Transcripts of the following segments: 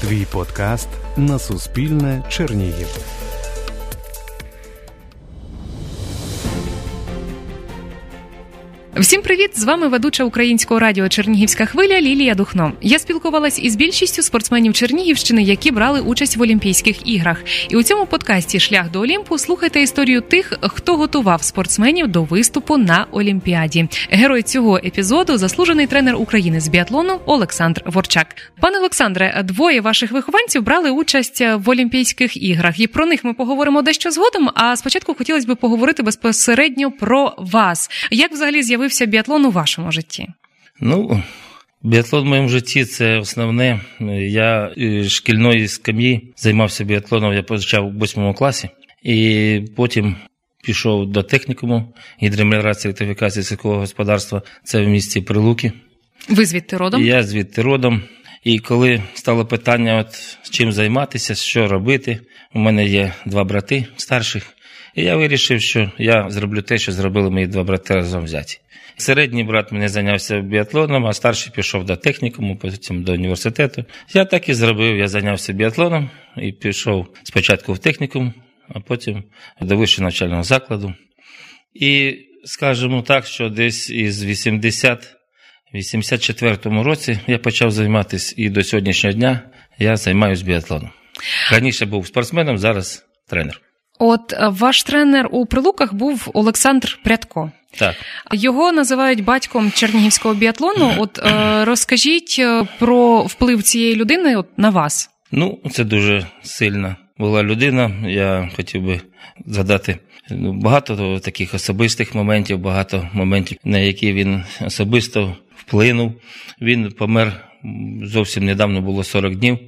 Твій подкаст на Суспільне Чернігів. Всім привіт! З вами ведуча українського радіо Чернігівська хвиля Лілія Духно. Я спілкувалась із більшістю спортсменів Чернігівщини, які брали участь в Олімпійських іграх. І у цьому подкасті Шлях до Олімпу слухайте історію тих, хто готував спортсменів до виступу на Олімпіаді. Герой цього епізоду заслужений тренер України з біатлону Олександр Ворчак. Пане Олександре, двоє ваших вихованців брали участь в Олімпійських іграх, і про них ми поговоримо дещо згодом. А спочатку хотілося б поговорити безпосередньо про вас. Як взагалі з'явився з'явився біатлон у вашому житті? Ну, біатлон в моєму житті це основне. Я шкільної скам'ї займався біатлоном, я почав у восьмому класі, і потім пішов до технікуму гідромеліорації ректифікації сільського господарства. Це в місті Прилуки. Ви звідти родом? Я звідти родом. І коли стало питання, от чим займатися, що робити, у мене є два брати старших. І я вирішив, що я зроблю те, що зробили мої два брати разом взяті. Середній брат мене зайнявся біатлоном, а старший пішов до технікуму, потім до університету. Я так і зробив. Я зайнявся біатлоном і пішов спочатку в технікум, а потім до вищого навчального закладу. І скажімо так, що десь із 80 84 році я почав займатися і до сьогоднішнього дня я займаюся біатлоном. Раніше був спортсменом, зараз тренер. От е, ваш тренер у прилуках був Олександр Прядко. Так. Його називають батьком чернігівського біатлону. От е, розкажіть е, про вплив цієї людини от, на вас. Ну, це дуже сильна була людина. Я хотів би згадати ну, багато таких особистих моментів, багато моментів, на які він особисто вплинув. Він помер зовсім недавно було 40 днів.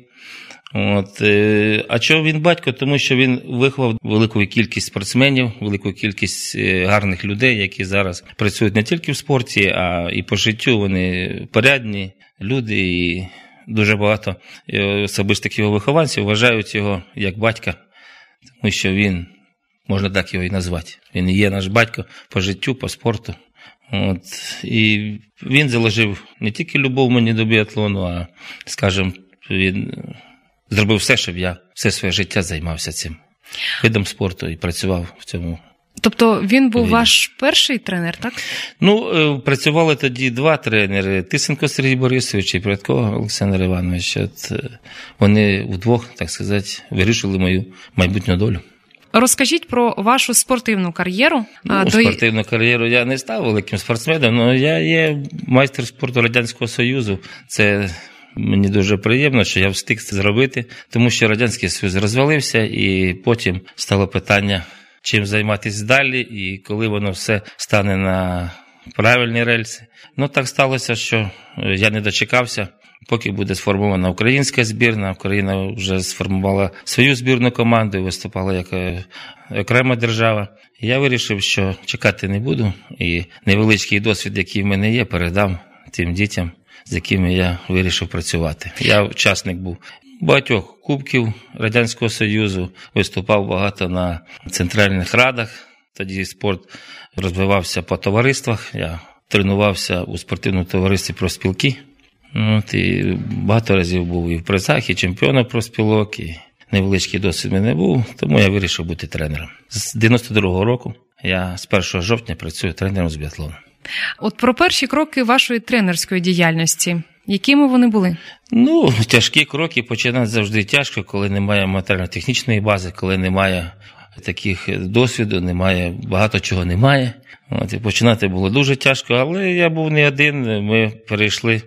От, е, А чого він батько? Тому що він виховав велику кількість спортсменів, велику кількість е, гарних людей, які зараз працюють не тільки в спорті, а і по життю. Вони порядні люди, і дуже багато е, особистих його вихованців вважають його як батька, тому що він, можна так його і назвати. Він є наш батько по життю, по спорту. От, І він заложив не тільки любов мені до біатлону, а скажімо, він зробив все, щоб я все своє життя займався цим видом спорту і працював в цьому. Тобто він був ваш перший тренер, так? Ну, е, працювали тоді два тренери: Тисенко Сергій Борисович і Прядко Олександр Іванович. От е, Вони вдвох, так сказати, вирішили мою майбутню долю. Розкажіть про вашу спортивну кар'єру. Ну, до... Спортивну кар'єру я не став великим спортсменом, але я є майстер спорту Радянського Союзу. Це Мені дуже приємно, що я встиг це зробити, тому що Радянський Союз розвалився, і потім стало питання, чим займатися далі, і коли воно все стане на правильні рельси. Ну так сталося, що я не дочекався. Поки буде сформована українська збірна, Україна вже сформувала свою збірну команду і виступала як е, окрема держава. Я вирішив, що чекати не буду, і невеличкий досвід, який в мене є, передам тим дітям з якими я вирішив працювати. Я учасник був багатьох кубків Радянського Союзу, виступав багато на центральних радах. Тоді спорт розвивався по товариствах. Я тренувався у спортивному товаристві профспілки. От, І багато разів був і в призах, і чемпіоном профспілок, і невеличкий досвід мене був, тому я вирішив бути тренером. З 92-го року я з 1 жовтня працюю тренером з біатлону. От про перші кроки вашої тренерської діяльності. Якими вони були? Ну, тяжкі кроки починати завжди тяжко, коли немає матеріально-технічної бази, коли немає таких досвіду, немає багато чого немає. От, і Починати було дуже тяжко, але я був не один. Ми перейшли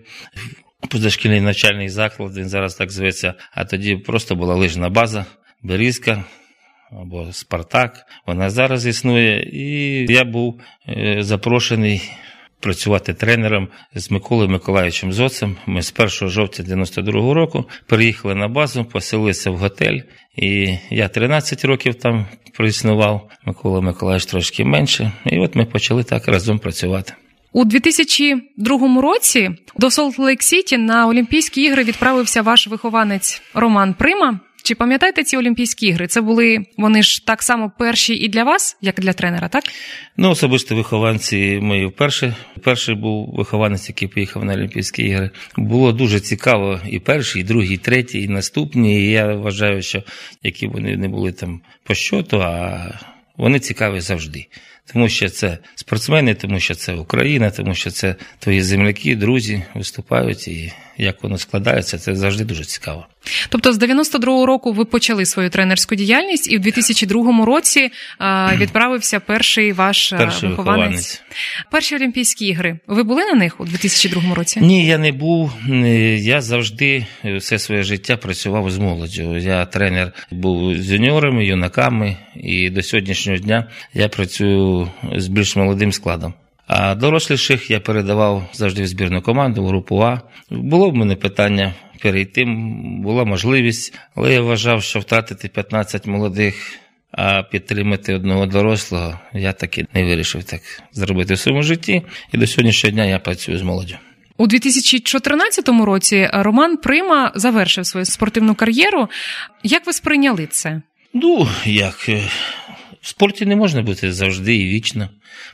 в позашкільний навчальний заклад, він зараз так зветься, а тоді просто була лижна база, Берізка або Спартак. Вона зараз існує. І я був е, запрошений працювати тренером з Миколою Миколаївичем Зоцем. Ми з 1 жовтня 92-го року приїхали на базу, поселилися в готель. І я 13 років там проіснував, Микола Миколаївич трошки менше. І от ми почали так разом працювати. У 2002 році до Солт Лейк Сіті на Олімпійські ігри відправився ваш вихованець Роман Прима. Чи пам'ятаєте ці Олімпійські ігри? Це були вони ж так само перші і для вас, як і для тренера, так? Ну, особисто вихованці мої вперше. Перший був вихованець, який поїхав на Олімпійські ігри. Було дуже цікаво і перший, і другий, і третій, і наступні. І я вважаю, що які вони не були там по щоту, а вони цікаві завжди. Тому що це спортсмени, тому що це Україна, тому що це твої земляки, друзі виступають, і як воно складається, це завжди дуже цікаво. Тобто, з 92-го року ви почали свою тренерську діяльність, і в 2002 році відправився перший ваш Перший вихованець. вихованець. Перші Олімпійські ігри. Ви були на них у 2002 році? Ні, я не був. Е, Я завжди все своє життя працював з молоддю. Я тренер був з юніорами, юнаками, і до сьогоднішнього дня я працюю з більш молодим складом. А доросліших я передавав завжди в збірну команду, в групу А. Було в мене питання перейти, була можливість, але я вважав, що втратити 15 молодих, а підтримати одного дорослого, я таки не вирішив так зробити в своєму житті. І до сьогоднішнього дня я працюю з молоддю. У 2014 році Роман Прима завершив свою спортивну кар'єру. Як ви сприйняли це? Ну, як е, в спорті не можна бути завжди і вічно.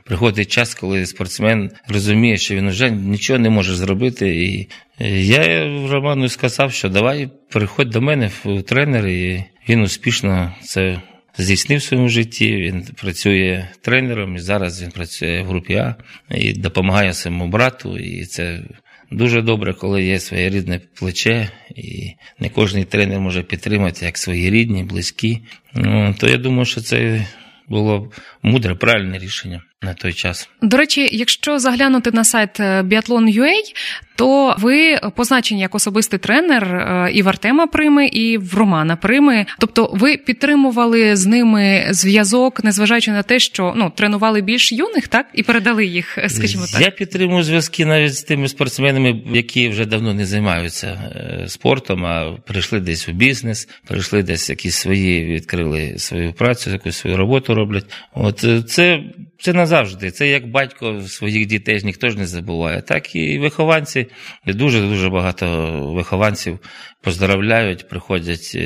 Приходить час, коли спортсмен розуміє, що він вже нічого не може зробити. І е, я Роману сказав, що давай приходь до мене в тренер, і він успішно це здійснив в своєму житті. Він працює тренером, і зараз він працює в групі А і допомагає своєму брату. І це дуже добре, коли є своє рідне плече, і не кожен тренер може підтримати як свої рідні, близькі. Ну, то я думаю, що це було мудре, правильне рішення на той час. До речі, якщо заглянути на сайт е, Biathlon.ua, то ви позначені як особистий тренер е, і в Артема Прими, і в Романа Прими. Тобто, ви підтримували з ними зв'язок, незважаючи на те, що ну тренували більш юних, так і передали їх, е, скажімо так. Я підтримую зв'язки навіть з тими спортсменами, які вже давно не займаються спортом, а прийшли десь у бізнес, прийшли десь якісь свої, відкрили свою працю, якусь свою роботу роблять. От це. Це назавжди. Це як батько своїх дітей ніхто ж не забуває. Так і вихованці, дуже дуже багато вихованців поздравляють, приходять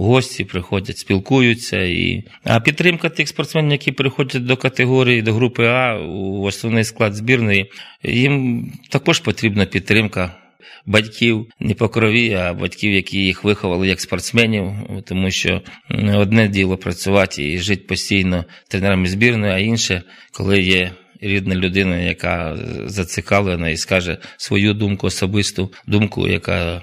гості, приходять, спілкуються. І... А підтримка тих спортсменів, які приходять до категорії, до групи А у основний склад збірної, їм також потрібна підтримка. Батьків не по крові, а батьків, які їх виховали як спортсменів, тому що одне діло працювати і жити постійно тренерами збірної, а інше, коли є рідна людина, яка зацікавлена і скаже свою думку, особисту думку, яка.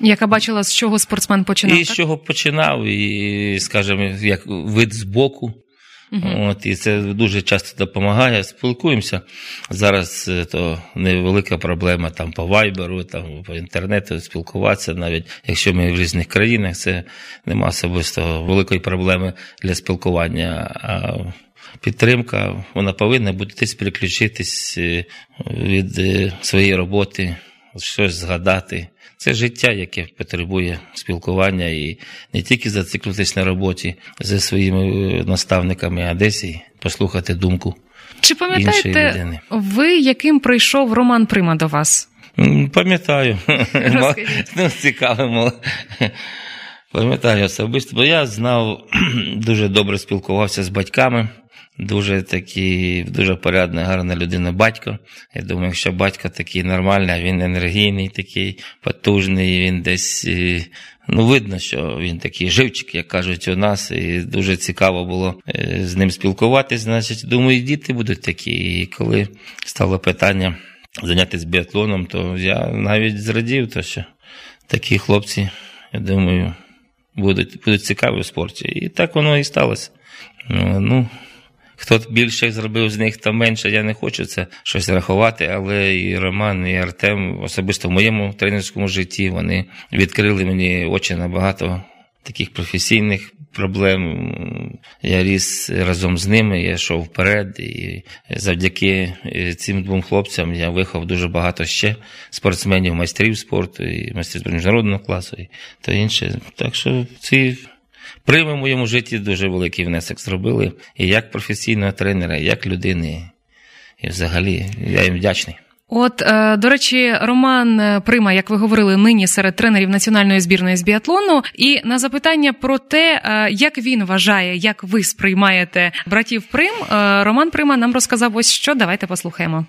Яка бачила, з чого спортсмен починав. І так? з чого починав, і, скажімо, як вид з боку. Uh-huh. От, І це дуже часто допомагає. Спілкуємося. Зараз то невелика проблема там по вайберу, там по інтернету спілкуватися, навіть якщо ми в різних країнах, це нема особисто великої проблеми для спілкування. А підтримка вона повинна бути десь переключитись від своєї роботи, щось згадати. Це життя, яке потребує спілкування і не тільки зациклитись на роботі зі своїми наставниками, а десь і послухати думку. Чи пам'ятаєте ви, яким прийшов Роман Прима до вас? Пам'ятаю. ну, Цікаво. Пам'ятаю особисто, бо я знав, дуже добре спілкувався з батьками. Дуже такий, дуже порядна, гарна людина батько. Я думаю, якщо батько такий нормальний, він енергійний, такий потужний, він десь. Ну, видно, що він такий живчик, як кажуть у нас, і дуже цікаво було з ним спілкуватися. Значить, думаю, діти будуть такі. І коли стало питання зайнятися біатлоном, то я навіть зрадів, то що такі хлопці, я думаю, будуть будуть цікаві в спорті. І так воно і сталося. Ну, Хто більше зробив з них, то менше. Я не хочу це щось рахувати, але і Роман, і Артем, особисто в моєму тренерському житті, вони відкрили мені очі на багато таких професійних проблем. Я ріс разом з ними, я йшов вперед, і завдяки цим двом хлопцям я виховав дуже багато ще спортсменів, майстрів спорту, і майстрів міжнародного класу, і то інше. Так що ці. Прими в моєму житті дуже великий внесок зробили. І як професійного тренера, і як людини. І взагалі я їм вдячний. От, е, до речі, Роман Прима, як ви говорили, нині серед тренерів національної збірної з біатлону. І на запитання про те, е, як він вважає, як ви сприймаєте братів Прим, е, Роман Прима нам розказав ось що. Давайте послухаємо.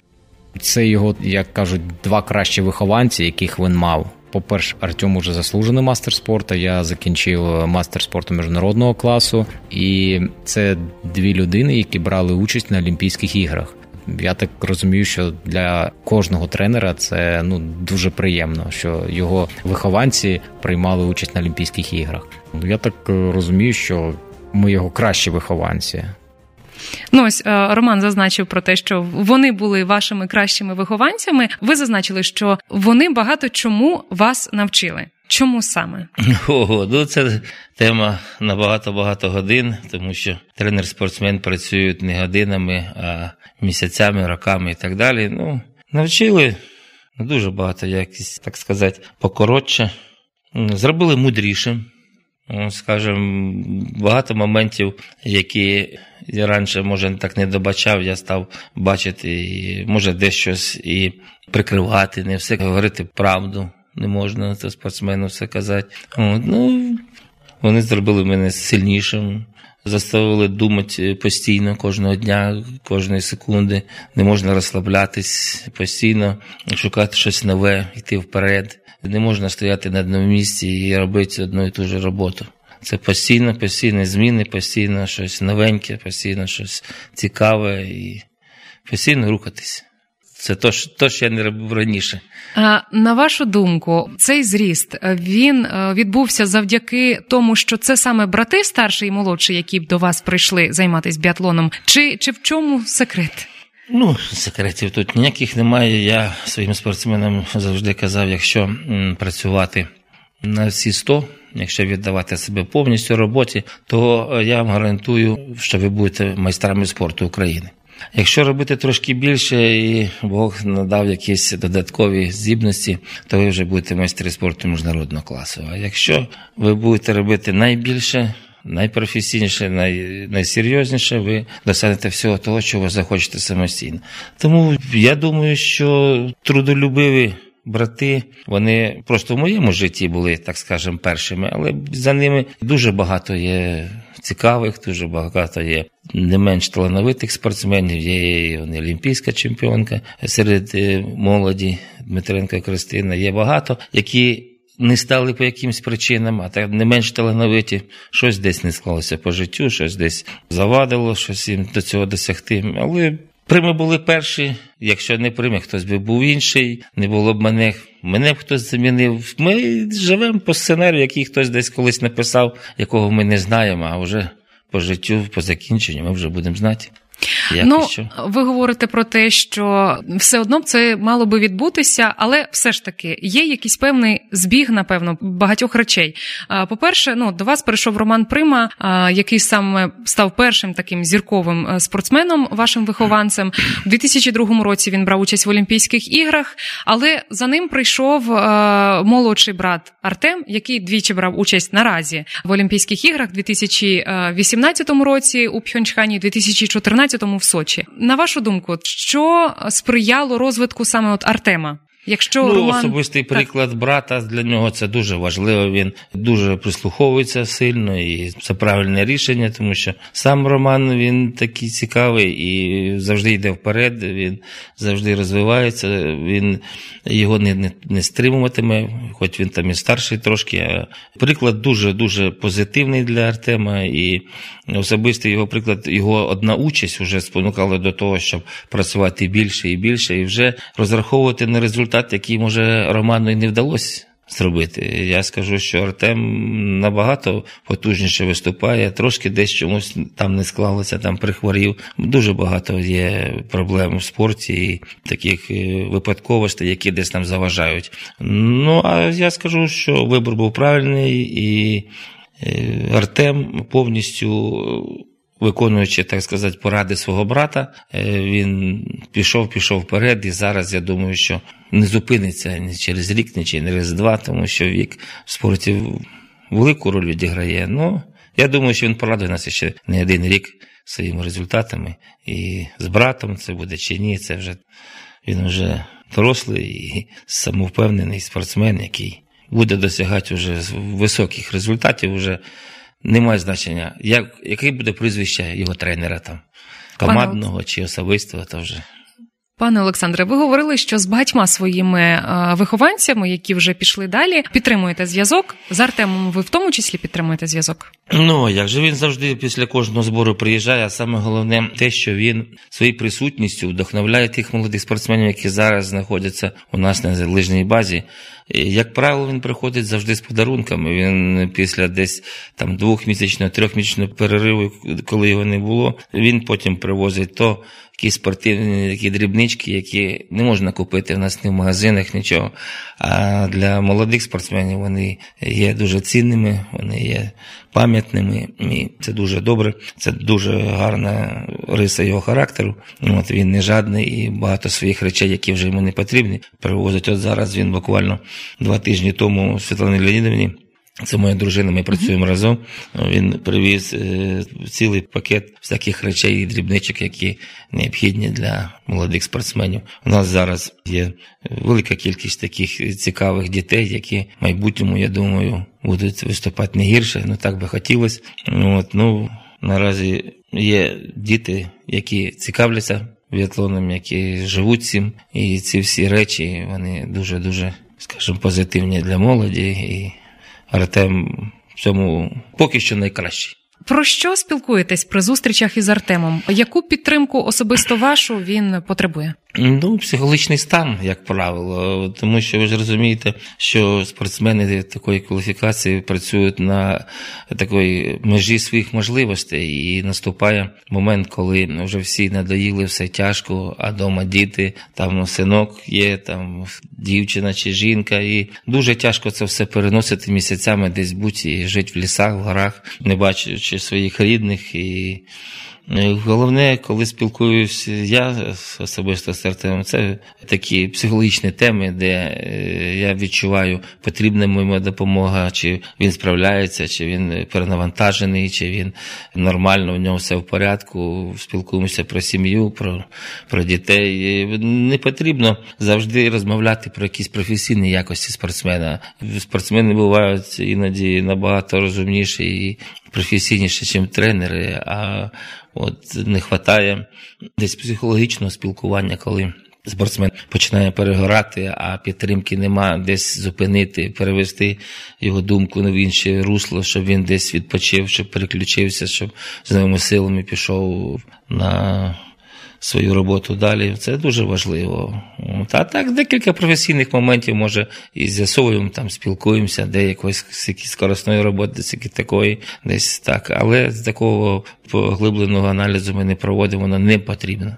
Це його, як кажуть, два кращі вихованці, яких він мав. По-перше, Артем уже заслужений мастер спорту. Я закінчив мастер спорту міжнародного класу, і це дві людини, які брали участь на Олімпійських іграх. Я так розумію, що для кожного тренера це ну дуже приємно, що його вихованці приймали участь на Олімпійських іграх. Я так розумію, що ми його кращі вихованці. Ну ось е, Роман зазначив про те, що вони були вашими кращими вихованцями. Ви зазначили, що вони багато чому вас навчили. Чому саме? Ого, ну це тема на багато-багато годин, тому що тренер-спортсмен працюють не годинами, а місяцями, роками і так далі. Ну, навчили дуже багато, якісь, так сказати, покоротше. Зробили мудрішим. Скажімо, багато моментів, які я раніше, може, так не добачав, я став бачити, і, може, дещось і прикривати, не все говорити правду. Не можна це спортсмену все казати. Ну, Вони зробили мене сильнішим, заставили думати постійно кожного дня, кожної секунди. Не можна розслаблятись постійно, шукати щось нове, йти вперед. Не можна стояти на одному місці і робити одну і ту ж роботу. Це постійно, постійно зміни, постійно щось новеньке, постійно щось цікаве і постійно рухатись. Це то, то, що я не робив раніше. А, На вашу думку, цей зріст він відбувся завдяки тому, що це саме брати старший і молодший, які б до вас прийшли займатися біатлоном, чи, чи в чому секрет? Ну, секретів тут ніяких немає. Я своїм спортсменам завжди казав, якщо працювати на всі 100, якщо віддавати себе повністю роботі, то я вам гарантую, що ви будете майстрами спорту України. Якщо робити трошки більше, і Бог надав якісь додаткові здібності, то ви вже будете майстри спорту міжнародного класу. А якщо ви будете робити найбільше, найпрофесійніше, най, найсерйозніше, ви досягнете всього того, чого захочете самостійно. Тому я думаю, що трудолюбиві. Брати, вони просто в моєму житті були, так скажемо, першими, але за ними дуже багато є цікавих, дуже багато є не менш талановитих спортсменів. Є і олімпійська чемпіонка серед молоді Дмитренко Кристина. Є багато, які не стали по якимсь причинам, а так не менш талановиті. Щось десь не склалося по життю, щось десь завадило, щось їм до цього досягти. Але Прими були перші, якщо не прими, хтось би був інший, не було б мене, мене б хтось замінив. Ми живемо по сценарію, який хтось десь колись написав, якого ми не знаємо, а вже по життю, по закінченню ми вже будемо знати. Як ну, ви говорите про те, що все одно це мало би відбутися, але все ж таки є якийсь певний збіг, напевно, багатьох речей. По-перше, ну до вас прийшов Роман Прима, який саме став першим таким зірковим е, спортсменом, вашим вихованцем. У 2002 році він брав участь в Олімпійських іграх, але за ним прийшов е, молодший брат Артем, який двічі брав участь наразі в Олімпійських іграх у 2018 році у Пхьончхані, 2014 2014-му в Сочі. На вашу думку, що сприяло розвитку саме от Артема? Якщо ну, Роман... особистий приклад так. брата для нього це дуже важливо. Він дуже прислуховується сильно, і це правильне рішення, тому що сам Роман він такий цікавий і завжди йде вперед. Він завжди розвивається. Він його не не, не стримуватиме, хоч він там і старший трошки. Приклад дуже дуже позитивний для Артема, і особистий його приклад, його одна участь вже спонукала до того, щоб працювати більше і більше, і вже розраховувати на результат результат, який може Роману і не вдалося зробити. Я скажу, що Артем набагато потужніше виступає, трошки десь чомусь там не склалося, там прихворів. Дуже багато є проблем в спорті і таких е, випадковостей, які десь там заважають. Ну а я скажу, що вибор був правильний і. Е, Артем повністю виконуючи, так сказати, поради свого брата, е, він пішов, пішов вперед, і зараз я думаю, що не зупиниться ні через рік, ні через два, тому що вік в спорті велику роль відіграє. Ну, я думаю, що він порадує нас ще не один рік своїми результатами. І з братом це буде чи ні, це вже він вже дорослий і самовпевнений спортсмен, який буде досягати вже високих результатів. Вже немає значення, як, яке буде прізвище його тренера там, командного чи особистого, то вже. Пане Олександре, ви говорили, що з багатьма своїми е, вихованцями, які вже пішли далі, підтримуєте зв'язок. З Артемом ви в тому числі підтримуєте зв'язок? Ну як же він завжди після кожного збору приїжджає. А саме головне те, що він своєю присутністю вдохновляє тих молодих спортсменів, які зараз знаходяться у нас на лижній базі. Як правило, він приходить завжди з подарунками. Він після десь там двохмісячного, трьохмісячного перериву, коли його не було, він потім привозить то якісь спортивні такі дрібнички, які не можна купити в нас ні в магазинах, нічого. А для молодих спортсменів вони є дуже цінними, вони є пам'ятними. І це дуже добре. Це дуже гарна риса його характеру. От Він не жадний і багато своїх речей, які вже йому не потрібні, привозить. От зараз він буквально два тижні тому Світлані Леонідовні. Це моя дружина, ми працюємо mm-hmm. разом. Він привіз е, цілий пакет всяких речей і дрібничок, які необхідні для молодих спортсменів. У нас зараз є велика кількість таких цікавих дітей, які в майбутньому, я думаю, будуть виступати не гірше. Ну так би хотілося. От, ну, Наразі є діти, які цікавляться біатлоном, які живуть цим. І ці всі речі вони дуже дуже, скажімо, позитивні для молоді. І Артем в цьому поки що найкращий. Про що спілкуєтесь при зустрічах із Артемом? Яку підтримку особисто вашу він потребує? Ну, психологічний стан, як правило, тому що ви ж розумієте, що спортсмени такої кваліфікації працюють на такої межі своїх можливостей, і наступає момент, коли вже всі надоїли все тяжко, а вдома діти, там синок є, там дівчина чи жінка, і дуже тяжко це все переносити місяцями, десь будь і жити в лісах, в горах, не бачачи своїх рідних. І. Е, головне, коли спілкуюся, я особисто з Артемом, це такі психологічні теми, де е, я відчуваю, потрібна йому допомога, чи він справляється, чи він перенавантажений, чи він нормально, у нього все в порядку. Спілкуємося про сім'ю, про про дітей. Не потрібно завжди розмовляти про якісь професійні якості спортсмена. Спортсмени бувають іноді набагато розумніші і професійніше, ніж тренери. а От не вистачає десь психологічного спілкування, коли спортсмен починає перегорати, а підтримки нема десь зупинити, перевести його думку в інше русло, щоб він десь відпочив, щоб переключився, щоб з новими силами пішов на свою роботу далі. Це дуже важливо. А так декілька професійних моментів, може, і з'ясовуємо, там спілкуємося, де якоїсь якісь скоростної роботи, десь такої, десь так. Але з такого поглибленого аналізу ми не проводимо, воно не потрібно.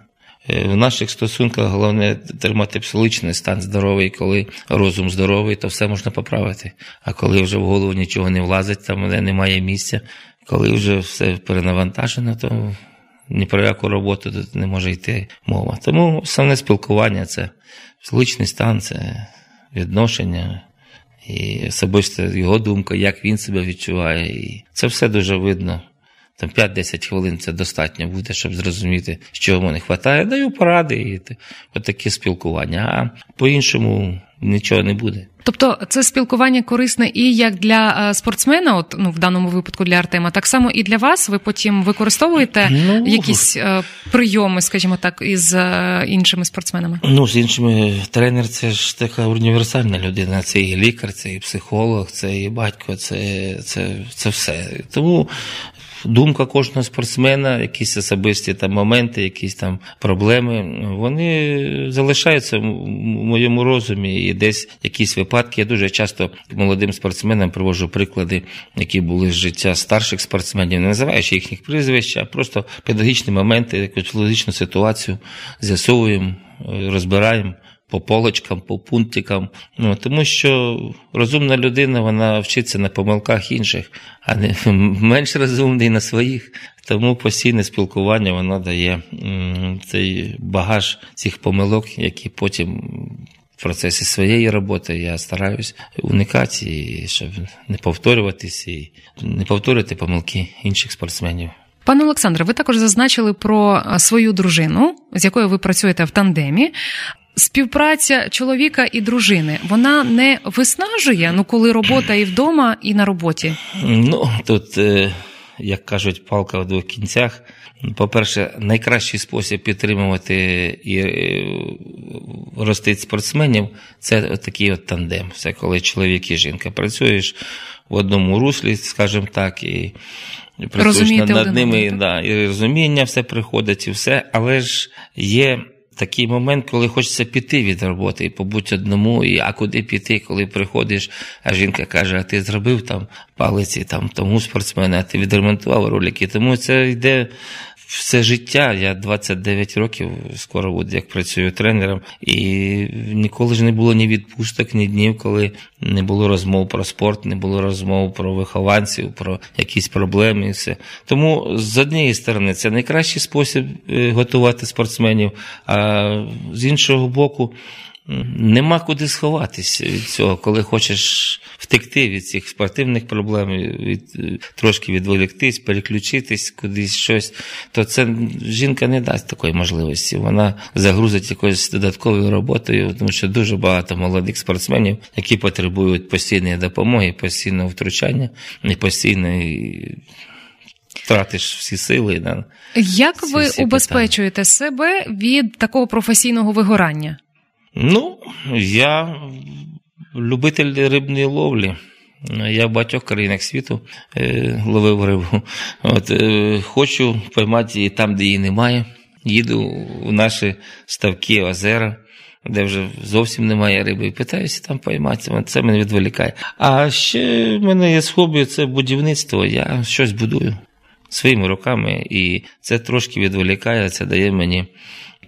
Е, в наших стосунках головне тримати психологічний стан здоровий, коли розум здоровий, то все можна поправити. А коли вже в голову нічого не влазить, там немає місця, коли вже все перенавантажено, то ні про яку роботу тут не може йти мова. Тому основне спілкування це психологічний стан, це відношення і особисто його думка, як він себе відчуває. І Це все дуже видно. Там 5-10 хвилин це достатньо буде, щоб зрозуміти, що йому не вистачає. Даю поради і таке спілкування. А по-іншому нічого не буде. Тобто це спілкування корисне і як для е, спортсмена, от ну в даному випадку для Артема, так само і для вас. Ви потім використовуєте ну, якісь е, прийоми, скажімо так, із е, іншими спортсменами? Ну з іншими тренер це ж така універсальна людина. Це і лікар, це і психолог, це і батько, це, це, це все. Тому думка кожного спортсмена, якісь особисті там моменти, якісь там проблеми, вони залишаються в моєму розумі. І десь якісь випадки. Я дуже часто молодим спортсменам привожу приклади, які були з життя старших спортсменів, не називаючи їхніх прізвищ, а просто педагогічні моменти, якусь фізичну ситуацію з'ясовуємо, розбираємо по полочкам, по пунктикам. Ну, Тому що розумна людина вона вчиться на помилках інших, а не менш розумний на своїх. Тому постійне спілкування воно дає цей багаж цих помилок, які потім. В процесі своєї роботи я стараюсь уникати, щоб не повторюватись і не повторювати помилки інших спортсменів. Пане Олександре, ви також зазначили про свою дружину, з якою ви працюєте в тандемі. Співпраця чоловіка і дружини вона не виснажує, ну коли робота і вдома, і на роботі. Ну тут, е, як кажуть, палка в двох кінцях. По-перше, найкращий спосіб підтримувати і е, ростити спортсменів це такий от тандем. Це коли чоловік і жінка працюєш в одному руслі, скажімо так, і працюєш над, ними, да, і розуміння все приходить, і все, але ж є такий момент, коли хочеться піти від роботи і побути одному, і а куди піти, коли приходиш, а жінка каже, а ти зробив там палиці там тому спортсмена, а ти відремонтував ролики. Тому це йде все життя. Я 29 років скоро буду, як працюю тренером, і ніколи ж не було ні відпусток, ні днів, коли не було розмов про спорт, не було розмов про вихованців, про якісь проблеми. і все. Тому з однієї сторони це найкращий спосіб е, готувати спортсменів, а з іншого боку. Нема куди сховатися від цього, коли хочеш втекти від цих спортивних проблем, від, трошки відволіктись, переключитись кудись щось, то це жінка не дасть такої можливості. Вона загрузить якоюсь додатковою роботою, тому що дуже багато молодих спортсменів, які потребують постійної допомоги, постійного втручання і постійної. Втратиш всі сили. Да, Як ви всі убезпечуєте питання. себе від такого професійного вигорання? Ну, я любитель рибної ловлі. Я в багатьох країнах світу е, ловив рибу. От, е, Хочу поймати її там, де її немає. Їду у наші ставки, озера, де вже зовсім немає риби, і питаюся там поймати. Це мене відволікає. А ще в мене є хобі це будівництво. Я щось будую своїми руками, і це трошки відволікає, це дає мені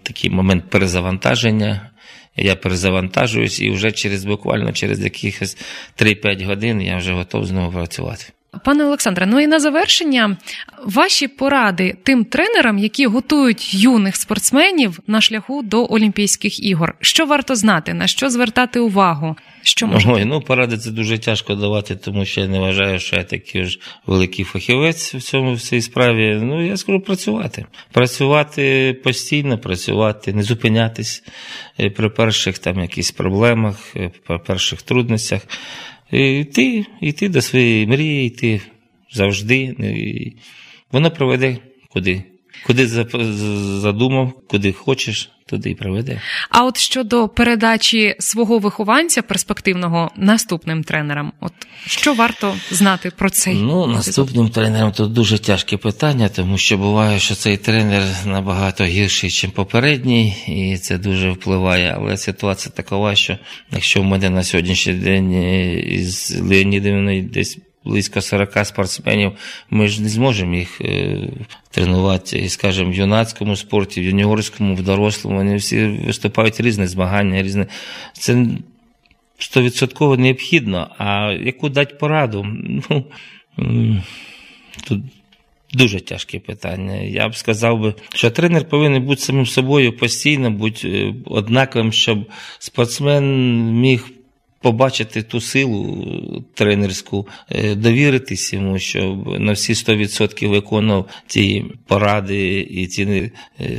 такий момент перезавантаження я перезавантажуюсь і вже через буквально через якихось 3-5 годин я вже готов знову працювати. Пане Олександре, ну і на завершення ваші поради тим тренерам, які готують юних спортсменів на шляху до Олімпійських ігор. Що варто знати, на що звертати увагу? Що можете? Ой, ну поради це дуже тяжко давати, тому що я не вважаю, що я такий ж великий фахівець в цьому в цій справі. Ну я скажу працювати. Працювати постійно, працювати, не зупинятись е, при перших там якісь проблемах, е, при перших трудностях. Йти, йти до своєї мрії, йти завжди. І воно проведе куди. Куди задумав, куди хочеш, туди і проведе. А от щодо передачі свого вихованця перспективного наступним тренерам, от що варто знати про цей ну наступним тренерам тут дуже тяжке питання, тому що буває, що цей тренер набагато гірший, ніж попередній, і це дуже впливає. Але ситуація такова, що якщо в мене на сьогоднішній день із Леонідовною десь близько 40 спортсменів, ми ж не зможемо їх е, тренувати, скажімо, в юнацькому спорті, в юніорському, в дорослому. Вони всі виступають різні змагання, різні. Це стовідсотково необхідно. А яку дати пораду? Ну, тут Дуже тяжке питання. Я б сказав би, що тренер повинен бути самим собою постійно, бути е, однаковим, щоб спортсмен міг побачити ту силу тренерську, е, довіритись йому, щоб на всі 100% виконував ті поради і ці е,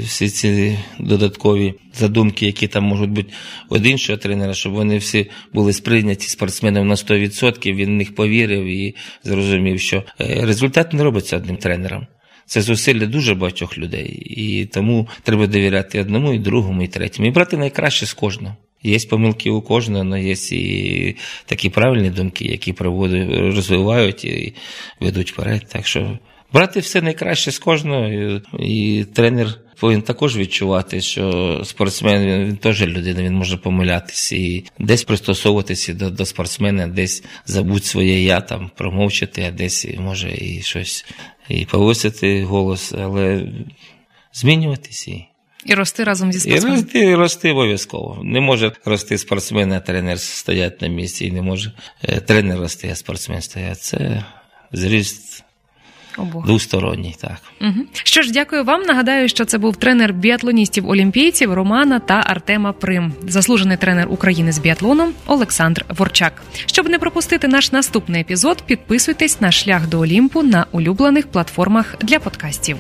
всі ці додаткові задумки, які там можуть бути від іншого тренера, щоб вони всі були сприйняті спортсменом на 100%, Він в них повірив і зрозумів, що е, результат не робиться одним тренером. Це зусилля дуже багатьох людей, і тому треба довіряти одному, і другому, і третьому, і брати найкраще з кожного. Є помилки у кожного, але є і такі правильні думки, які проводять, розвивають і ведуть вперед. Так що брати все найкраще з кожного, і, тренер повинен також відчувати, що спортсмен він, він теж людина, він може помилятися і десь пристосовуватися до до спортсмена, десь забути своє я там, промовчати, а десь може і щось і повисити голос, але змінюватися. І рости разом зі спортсменом. І рости, рости обов'язково. Не може рости спортсмен, а тренер стоять на місці, і не може е, тренер рости, а спортсмен стоять. Це зріст. Обох. Двосторонній, так. Угу. Що ж, дякую вам. Нагадаю, що це був тренер біатлоністів олімпійців Романа та Артема Прим, заслужений тренер України з біатлоном Олександр Ворчак. Щоб не пропустити наш наступний епізод, підписуйтесь на шлях до Олімпу на улюблених платформах для подкастів.